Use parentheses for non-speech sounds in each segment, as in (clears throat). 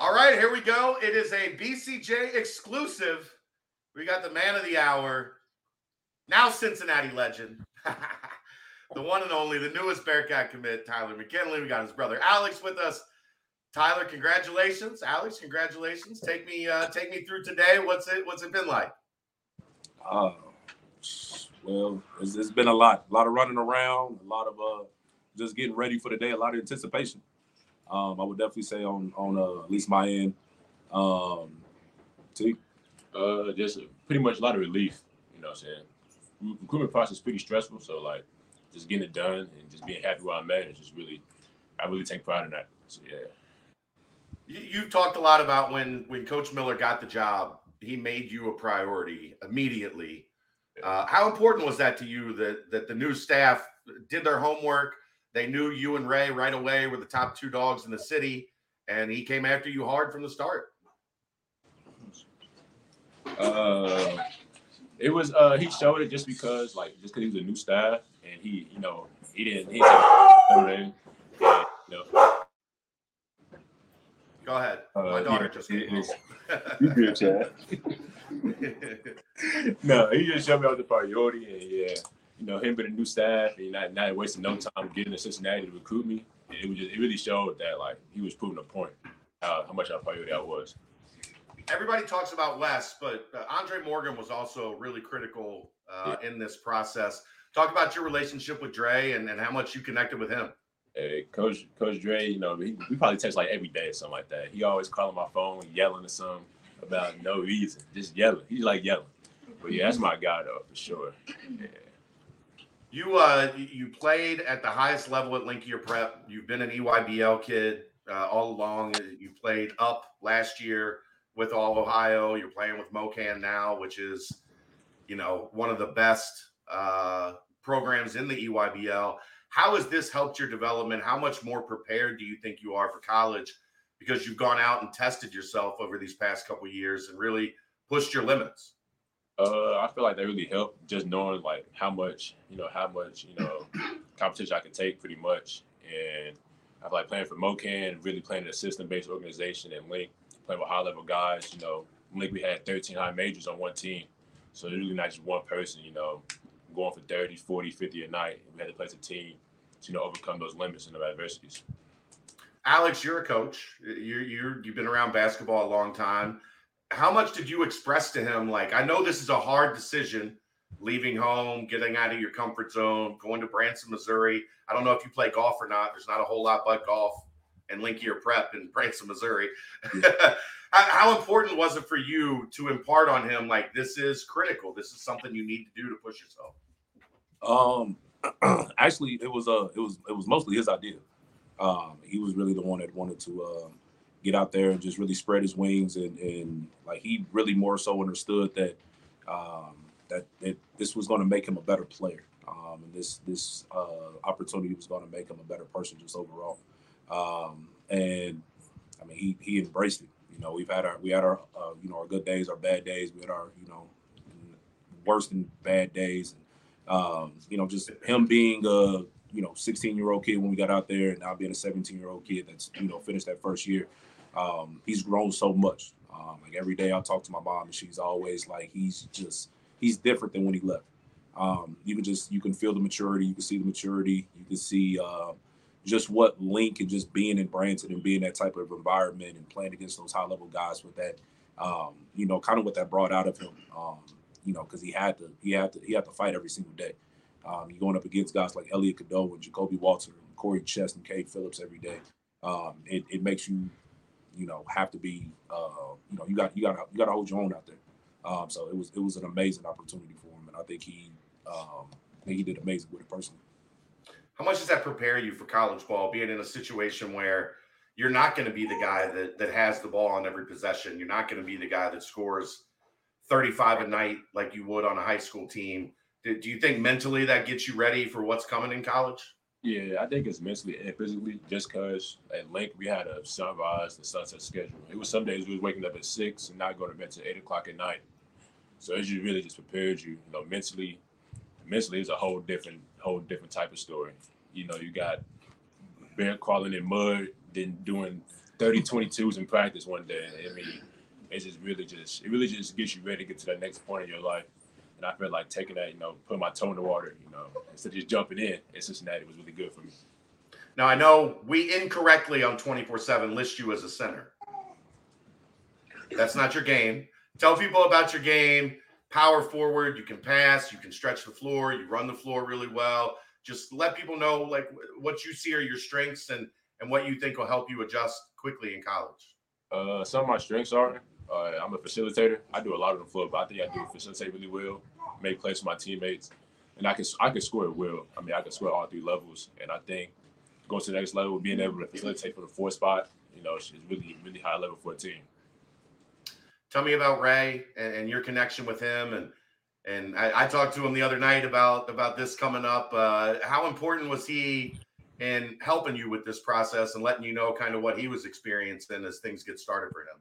All right, here we go. It is a BCJ exclusive. We got the man of the hour, now Cincinnati legend, (laughs) the one and only, the newest Bearcat commit, Tyler McKinley. We got his brother Alex with us. Tyler, congratulations. Alex, congratulations. Take me uh, take me through today. What's it what's it been like? Uh, well, it's, it's been a lot, a lot of running around, a lot of uh, just getting ready for the day, a lot of anticipation. Um, I would definitely say on on uh, at least my end. Um, T. Uh, just pretty much a lot of relief. You know, what I'm saying recruitment process is pretty stressful, so like just getting it done and just being happy where I'm at is just really, I really take pride in that. So yeah. You, you've talked a lot about when when Coach Miller got the job, he made you a priority immediately. Uh, how important was that to you that that the new staff did their homework? They knew you and Ray right away were the top two dogs in the city, and he came after you hard from the start. Uh, it was uh he showed it just because like just because he was a new staff and he you know he didn't he didn't, you know. Go ahead. Uh, My daughter yeah, just came (laughs) You good, Chad? (laughs) (laughs) no, he just showed me out the priority, and yeah, you know, him being a new staff and not not wasting no time getting to Cincinnati to recruit me. It was just it really showed that like he was proving a point uh, how much of a priority I was. Everybody talks about Wes, but uh, Andre Morgan was also really critical uh, yeah. in this process. Talk about your relationship with Dre and, and how much you connected with him. Hey, Coach Coach Dre, you know, he, we probably text like every day or something like that. He always calling my phone, yelling or something about no reason, just yelling. He's like yelling. But yeah, that's my guy though for sure. Yeah. You uh you played at the highest level at Link Year Prep. You've been an EYBL kid uh, all along. You played up last year with All Ohio. You're playing with MoKan now, which is you know one of the best uh, programs in the EYBL. How has this helped your development? How much more prepared do you think you are for college? Because you've gone out and tested yourself over these past couple years and really pushed your limits. Uh, I feel like that really helped just knowing like how much you know how much you know (coughs) competition I can take pretty much, and I feel like playing for MoKan, really playing in a system-based organization and Link, playing with high-level guys. You know, Link we had 13 high majors on one team, so it's really not just one person. You know, going for 30, 40, 50 a night. We had to play as a team to you know overcome those limits and the adversities. Alex, you're a coach. You're you're you've been around basketball a long time. How much did you express to him? Like, I know this is a hard decision, leaving home, getting out of your comfort zone, going to Branson, Missouri. I don't know if you play golf or not. There's not a whole lot but golf and Link Year Prep in (laughs) Branson, Missouri. (laughs) How important was it for you to impart on him like this is critical? This is something you need to do to push yourself. Um, (clears throat) actually, it was uh, it was it was mostly his idea. Um, he was really the one that wanted to uh, get out there and just really spread his wings and and like he really more so understood that um, that, that this was going to make him a better player. Um, and this this uh, opportunity was going to make him a better person just overall. Um, and I mean, he he embraced it. You know, we've had our we had our uh, you know our good days, our bad days. We had our you know worse than bad days. And, um, you know, just him being a you know 16 year old kid when we got out there, and now being a 17 year old kid that's you know finished that first year. Um, he's grown so much. Um, like every day I talk to my mom, and she's always like, he's just he's different than when he left. Um, you can just you can feel the maturity, you can see the maturity, you can see uh, just what Link and just being in Branson and being that type of environment and playing against those high level guys with that, um, you know, kind of what that brought out of him. Um, you know, because he had to, he had to, he had to fight every single day. Um, you're going up against guys like Elliot Cadeau and Jacoby Walter, and Corey Chest, and Cade Phillips every day. Um, it, it makes you, you know, have to be, uh, you know, you got you got you got to hold your own out there. Um, so it was it was an amazing opportunity for him, and I think he, um, I think he did amazing with it personally. How much does that prepare you for college ball, being in a situation where you're not going to be the guy that that has the ball on every possession? You're not going to be the guy that scores 35 a night like you would on a high school team. Do, do you think mentally that gets you ready for what's coming in college? Yeah, I think it's mentally and physically. Just because at Link we had a sunrise and sunset schedule. It was some days we was waking up at six and not going to bed till eight o'clock at night. So it just really just prepared you, you know, mentally. Mentally, it's a whole different, whole different type of story. You know, you got bear crawling in mud, then doing 30 22s in practice one day. I mean, it's just really just it really just gets you ready to get to that next point in your life. And I felt like taking that, you know, putting my toe in the water, you know, instead of just jumping in at Cincinnati was really good for me. Now I know we incorrectly on 24/7 list you as a center. That's not your game. Tell people about your game. Power forward, you can pass, you can stretch the floor, you run the floor really well. Just let people know like what you see are your strengths and and what you think will help you adjust quickly in college. Uh, some of my strengths are uh, I'm a facilitator. I do a lot of the floor, but I think I do facilitate really well, make plays for my teammates, and I can I can score well. I mean, I can score all three levels, and I think going to the next level, being able to facilitate for the four spot, you know, is really really high level for a team. Tell me about Ray and, and your connection with him, and and I, I, talked to him the other night about about this coming up. Uh, how important was he in helping you with this process and letting you know kind of what he was experiencing as things get started for him?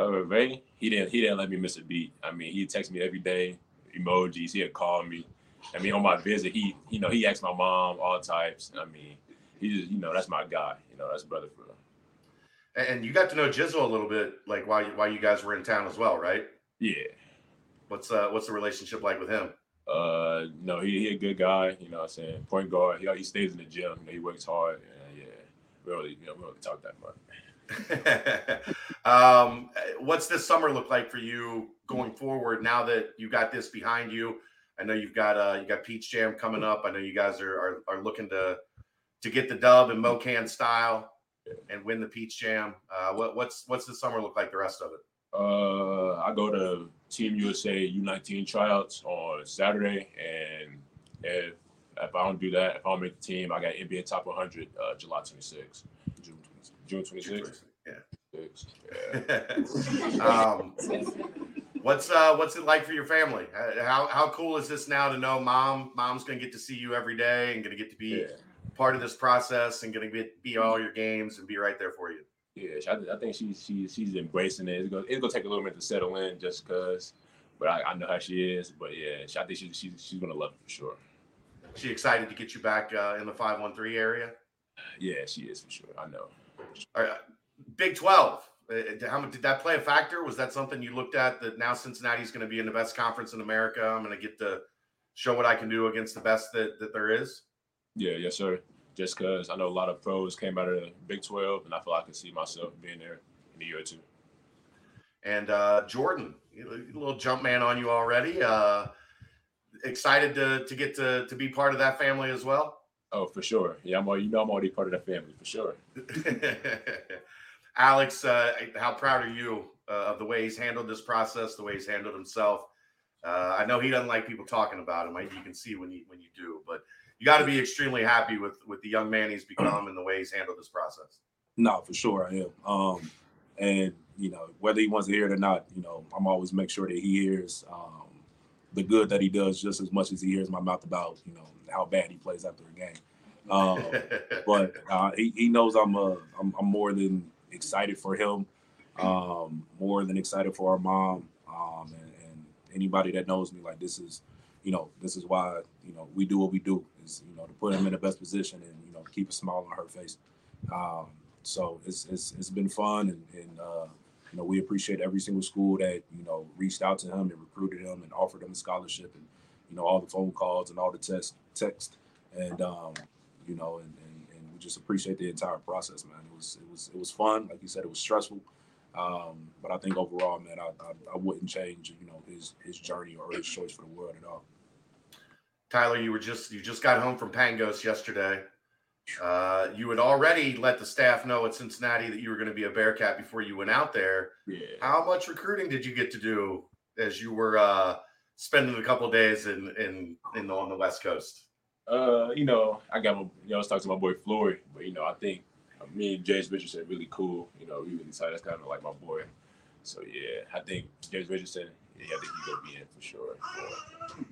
Uh, Ray, he didn't he didn't let me miss a beat. I mean, he texted me every day, emojis. He'd call me. I mean, on my visit, he you know he asked my mom all types. I mean, he just you know that's my guy. You know that's brother for him. And you got to know Jizzle a little bit, like while you, while you guys were in town as well, right? Yeah. What's uh what's the relationship like with him? Uh, no, he, he a good guy. You know, what I'm saying point guard. He he stays in the gym. You know, he works hard. And yeah, really, you know, we don't really talk that much. (laughs) um, what's this summer look like for you going forward? Now that you got this behind you, I know you've got uh you got Peach Jam coming up. I know you guys are are, are looking to to get the dub in MoKan style and win the Peach Jam. Uh, what, what's what's the summer look like? The rest of it. Uh, I go to Team USA U19 tryouts on Saturday, and if if I don't do that, if I don't make the team, I got NBA Top 100 uh, July 26th, June 26th. Yeah. yeah. (laughs) um, what's uh what's it like for your family? How how cool is this now to know mom mom's gonna get to see you every day and gonna get to be yeah part of this process and going to be, be all your games and be right there for you. Yeah, I, I think she's she's she's embracing it. It's gonna, it's gonna take a little bit to settle in, just cause. But I, I know how she is. But yeah, I think she's she's she's gonna love it for sure. She excited to get you back uh, in the five one three area. Yeah, she is for sure. I know. Right, Big Twelve. Uh, how did that play a factor? Was that something you looked at? That now Cincinnati's going to be in the best conference in America. I'm going to get to show what I can do against the best that, that there is. Yeah, yes, sir. Just because I know a lot of pros came out of the Big 12, and I feel like I can see myself being there in a year or two. And uh, Jordan, a little jump man on you already. Uh, excited to to get to to be part of that family as well. Oh, for sure. Yeah, I'm. You know, I'm already part of that family for sure. (laughs) Alex, uh, how proud are you uh, of the way he's handled this process, the way he's handled himself? Uh, I know he doesn't like people talking about him. You can see when you when you do, but you got to be extremely happy with with the young man he's become and the way he's handled this process. No, for sure I am. Um, and you know whether he wants to hear it or not, you know I'm always make sure that he hears um, the good that he does just as much as he hears my mouth about you know how bad he plays after a game. Um, but uh, he, he knows I'm, uh, I'm I'm more than excited for him, um, more than excited for our mom, um, and, and anybody that knows me like this is you know, this is why, you know, we do what we do is, you know, to put him in the best position and, you know, keep a smile on her face. Um, so it's, it's, it's been fun and, and uh, you know, we appreciate every single school that, you know, reached out to him and recruited him and offered him a scholarship and, you know, all the phone calls and all the text, text and, um, you know, and, and, and we just appreciate the entire process, man. It was, it was, it was fun. Like you said, it was stressful. Um, but I think overall, man, I, I, I, wouldn't change, you know, his his journey or his choice for the world at all. Tyler, you were just you just got home from Pangos yesterday. Uh, you had already let the staff know at Cincinnati that you were going to be a Bearcat before you went out there. Yeah. How much recruiting did you get to do as you were uh, spending a couple days in in in the, on the West Coast? Uh, you know, I got my, you know, I was talking to my boy Floyd, but you know, I think me and Jace Richardson really cool. You know, we really tight. That's kind of like my boy. So yeah, I think Jace Richardson. Yeah, I think he's gonna be in for sure. For,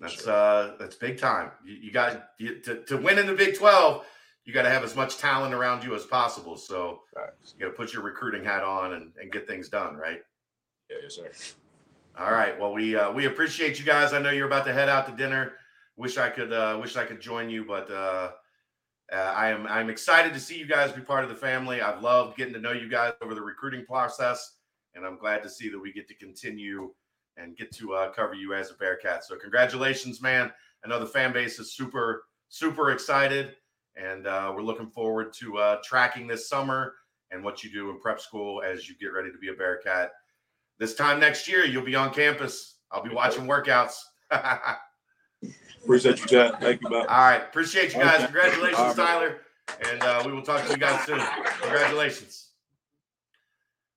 that's sure. uh that's big time. You, you got you, to to win in the Big Twelve. You got to have as much talent around you as possible. So right. you got to put your recruiting hat on and, and get things done, right? Yeah, yes, sir. All right. Well, we uh, we appreciate you guys. I know you're about to head out to dinner. Wish I could uh, wish I could join you, but uh, Uh, I am I'm excited to see you guys be part of the family. I've loved getting to know you guys over the recruiting process, and I'm glad to see that we get to continue and get to uh, cover you as a Bearcat. So congratulations, man! I know the fan base is super super excited, and uh, we're looking forward to uh, tracking this summer and what you do in prep school as you get ready to be a Bearcat. This time next year, you'll be on campus. I'll be watching workouts. (laughs) Appreciate you, Chad. Thank you, man. All right. Appreciate you guys. Congratulations, Tyler. And uh, we will talk to you guys soon. Congratulations.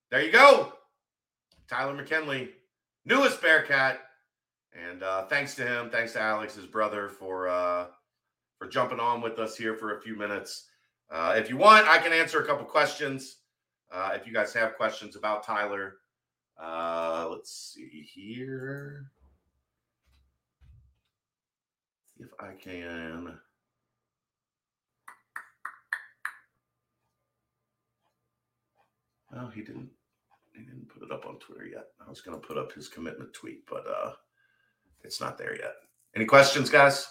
There you go. Tyler McKinley, newest Bearcat. And uh, thanks to him, thanks to Alex, his brother, for uh, for jumping on with us here for a few minutes. Uh, if you want, I can answer a couple questions. Uh, if you guys have questions about Tyler, uh, let's see here. If I can. Well, he didn't. He didn't put it up on Twitter yet. I was going to put up his commitment tweet, but uh, it's not there yet. Any questions, guys?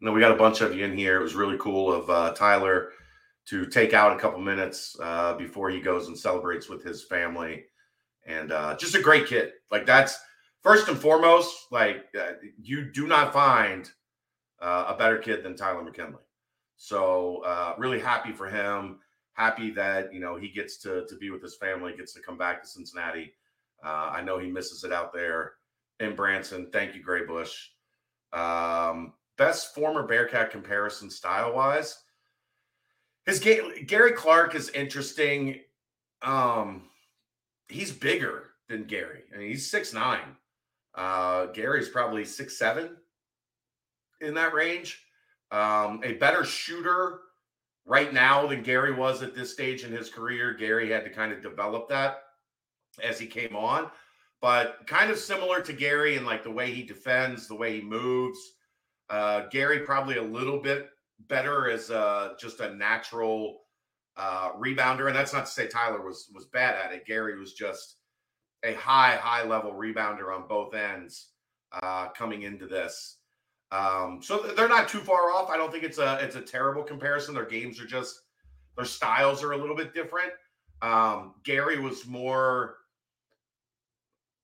No, we got a bunch of you in here. It was really cool of uh, Tyler to take out a couple minutes uh, before he goes and celebrates with his family, and uh, just a great kid. Like that's first and foremost. Like uh, you do not find uh, a better kid than Tyler McKinley. So uh, really happy for him. Happy that you know he gets to to be with his family, gets to come back to Cincinnati. Uh, I know he misses it out there in Branson. Thank you, Gray Bush. Um, best former Bearcat comparison style wise. His Gary Clark is interesting. Um, he's bigger than Gary. I mean, he's six nine. Uh, Gary's probably six seven, in that range. Um, a better shooter right now than Gary was at this stage in his career. Gary had to kind of develop that as he came on, but kind of similar to Gary in like the way he defends, the way he moves. Uh, Gary probably a little bit better as uh, just a natural uh, rebounder, and that's not to say Tyler was was bad at it. Gary was just a high high level rebounder on both ends uh, coming into this. Um, so they're not too far off. I don't think it's a it's a terrible comparison. Their games are just their styles are a little bit different. Um, Gary was more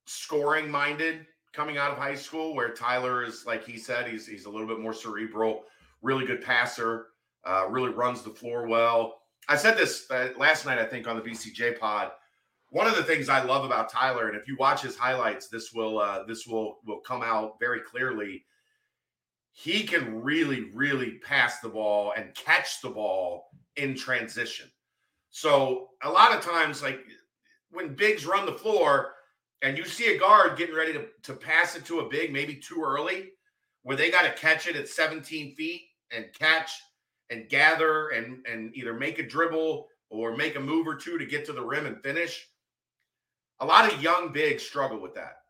scoring minded coming out of high school, where Tyler is like he said, he's he's a little bit more cerebral, really good passer, uh, really runs the floor well. I said this uh, last night, I think, on the BCJ pod. One of the things I love about Tyler, and if you watch his highlights, this will uh, this will will come out very clearly he can really, really pass the ball and catch the ball in transition. So a lot of times, like when bigs run the floor and you see a guard getting ready to, to pass it to a big, maybe too early, where they got to catch it at 17 feet and catch and gather and, and either make a dribble or make a move or two to get to the rim and finish. A lot of young bigs struggle with that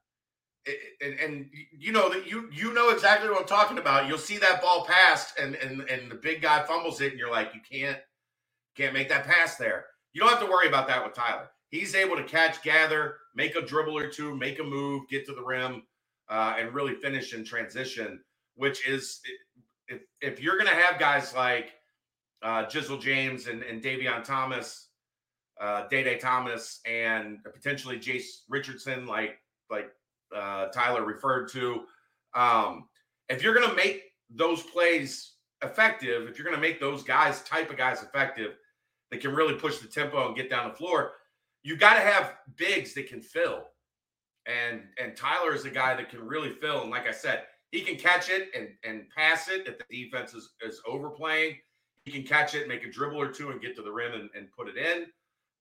and, and you know that you you know exactly what I'm talking about. You'll see that ball passed, and and and the big guy fumbles it, and you're like, you can't can't make that pass there. You don't have to worry about that with Tyler. He's able to catch, gather, make a dribble or two, make a move, get to the rim, uh, and really finish in transition. Which is if if you're to have guys like uh, Jizzle James and and Davion Thomas, uh, Day Day Thomas, and potentially Jace Richardson, like like uh, Tyler referred to. Um, if you're going to make those plays effective, if you're going to make those guys, type of guys effective, that can really push the tempo and get down the floor, you got to have bigs that can fill. And and Tyler is a guy that can really fill. And like I said, he can catch it and and pass it if the defense is, is overplaying. He can catch it, make a dribble or two, and get to the rim and, and put it in.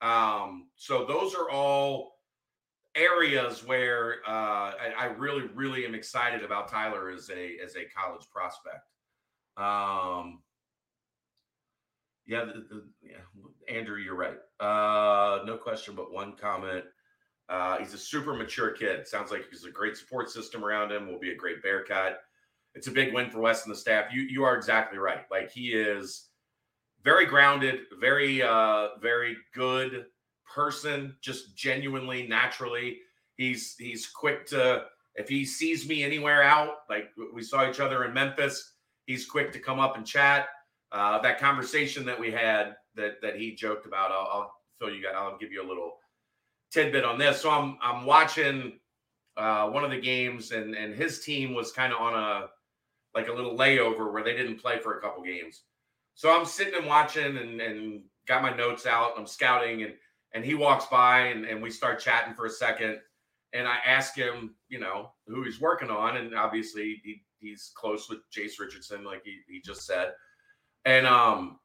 Um, so those are all areas where uh, I, I, really, really am excited about Tyler as a as a college prospect. Um, yeah, the, the, yeah, Andrew, you're right. Uh, no question, but one comment. Uh, he's a super mature kid. Sounds like he's a great support system around him. Will be a great Bearcat. It's a big win for Wes and the staff. You you are exactly right. Like he is very grounded, very uh, very good person, just genuinely, naturally. He's he's quick to if he sees me anywhere out, like we saw each other in Memphis, he's quick to come up and chat. uh, that conversation that we had that that he joked about. I'll, I'll fill you guys. I'll give you a little tidbit on this. So I'm I'm watching uh, one of the games, and and his team was kind of on a like a little layover where they didn't play for a couple games. So I'm sitting and watching, and and got my notes out. I'm scouting, and and he walks by, and and we start chatting for a second. And I ask him, you know, who he's working on, and obviously he, he's close with Jace Richardson, like he, he just said. And um,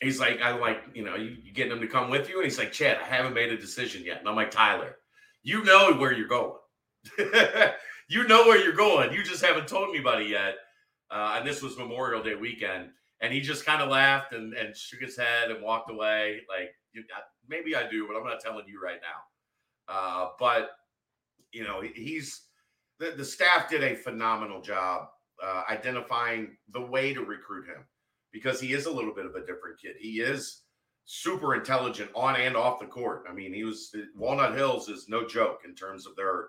he's like, I'm like, you know, you, you getting him to come with you? And he's like, Chad, I haven't made a decision yet. And I'm like, Tyler, you know where you're going. (laughs) you know where you're going. You just haven't told anybody yet. Uh, and this was Memorial Day weekend. And he just kind of laughed and, and shook his head and walked away. Like, you, maybe I do, but I'm not telling you right now. Uh, but, you know, he's the, the staff did a phenomenal job uh, identifying the way to recruit him because he is a little bit of a different kid. He is super intelligent on and off the court. I mean, he was Walnut Hills is no joke in terms of their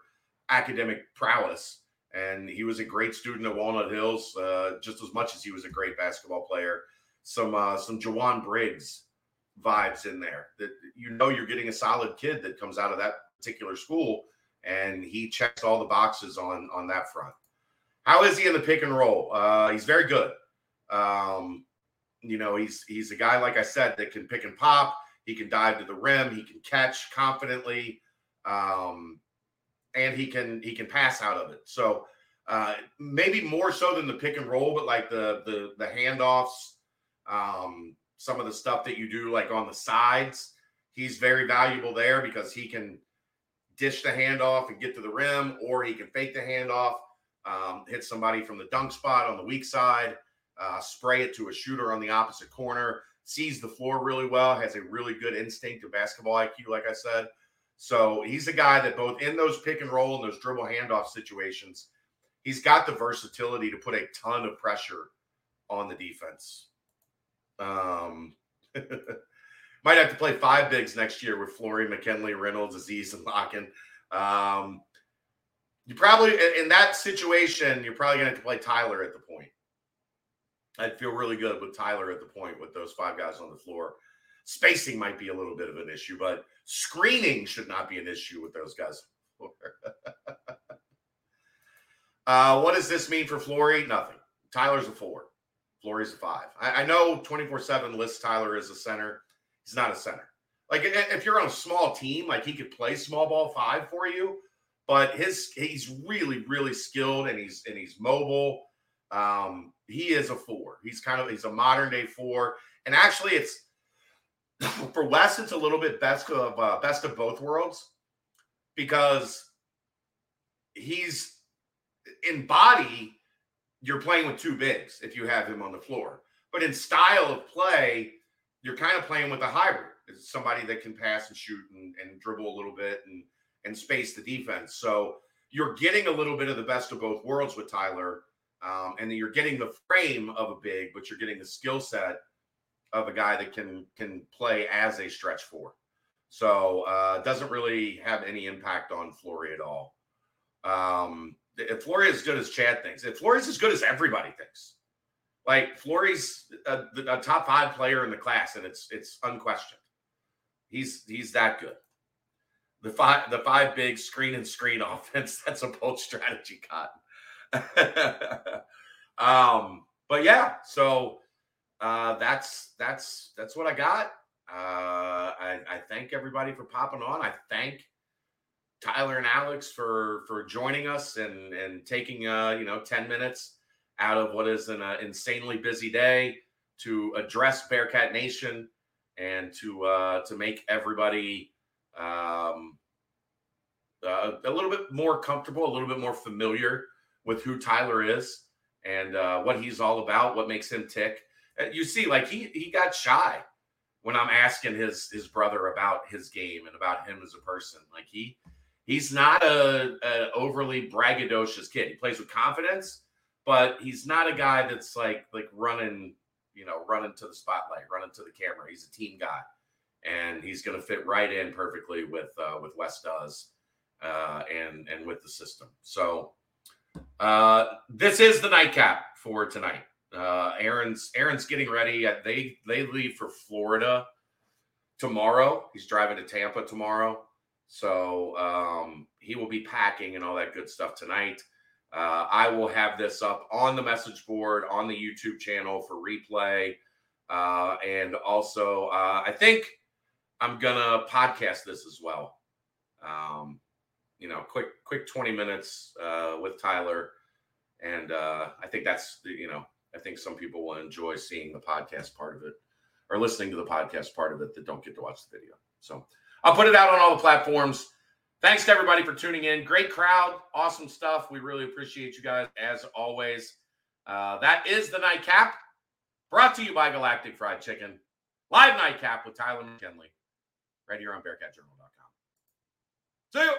academic prowess. And he was a great student at Walnut Hills, uh, just as much as he was a great basketball player. Some uh, some Jawan Briggs vibes in there that you know you're getting a solid kid that comes out of that particular school, and he checks all the boxes on on that front. How is he in the pick and roll? Uh, he's very good. Um, you know, he's he's a guy like I said that can pick and pop. He can dive to the rim. He can catch confidently, um, and he can he can pass out of it. So uh, maybe more so than the pick and roll, but like the the the handoffs, um, some of the stuff that you do like on the sides, he's very valuable there because he can dish the handoff and get to the rim, or he can fake the handoff, um, hit somebody from the dunk spot on the weak side uh, spray it to a shooter on the opposite corner, sees the floor really well, has a really good instinct of basketball IQ, like I said. So he's a guy that both in those pick and roll and those dribble handoff situations, he's got the versatility to put a ton of pressure on the defense. Um, (laughs) might have to play five bigs next year with Flory, McKinley, Reynolds, Aziz, and Lakhin. Um, you probably in that situation, you're probably going to have to play Tyler at the point. I'd feel really good with Tyler at the point with those five guys on the floor. Spacing might be a little bit of an issue, but screening should not be an issue with those guys. (laughs) uh, what does this mean for Flory? Nothing. Tyler's a four. Flory's a five. I, I know 24 7 lists Tyler as a center. He's not a center. Like if you're on a small team, like he could play small ball five for you, but his he's really, really skilled and he's and he's mobile. Um, he is a four. He's kind of he's a modern day four, and actually, it's (laughs) for Wes. It's a little bit best of uh, best of both worlds because he's in body. You're playing with two bigs if you have him on the floor, but in style of play, you're kind of playing with a hybrid. It's somebody that can pass and shoot and, and dribble a little bit and and space the defense. So you're getting a little bit of the best of both worlds with Tyler um, and then you're getting the frame of a big, but you're getting the skill set of a guy that can can play as a stretch four. So uh, doesn't really have any impact on Flory at all. Um, if Flory is as good as Chad thinks, if Flory's as good as everybody thinks, like Flory's a, a, top five player in the class, and it's it's unquestioned. He's he's that good. The five the five big screen and screen (laughs) offense. That's a bold strategy, Cotton. (laughs) um, but yeah, so uh, that's that's that's what I got. Uh, I, I thank everybody for popping on. I thank Tyler and Alex for for joining us and and taking uh, you know ten minutes out of what is an uh, insanely busy day to address Bearcat Nation and to uh, to make everybody um, uh, a little bit more comfortable, a little bit more familiar with who Tyler is and uh, what he's all about, what makes him tick. Uh, you see, like he he got shy when I'm asking his his brother about his game and about him as a person. Like he he's not a, a overly braggadocious kid. He plays with confidence, but he's not a guy that's like like running, you know, running to the spotlight, running to the camera. He's a team guy, and he's going to fit right in perfectly with uh, with Wes does, uh, and and with the system. So uh, this is the nightcap for tonight. Uh, Aaron's Aaron's getting ready. Uh, They they leave for Florida tomorrow. He's driving to Tampa tomorrow, so um, he will be packing and all that good stuff tonight. Uh, I will have this up on the message board on the YouTube channel for replay, uh, and also uh, I think I'm gonna podcast this as well. Um, you know, quick quick 20 minutes uh, with Tyler, and uh, I think that's you know I think some people will enjoy seeing the podcast part of it or listening to the podcast part of it that don't get to watch the video. So I'll put it out on all the platforms. Thanks to everybody for tuning in. Great crowd, awesome stuff. We really appreciate you guys as always. Uh, that is the nightcap brought to you by Galactic Fried Chicken. Live nightcap with Tyler McKinley right here on BearcatJournal.com. See you.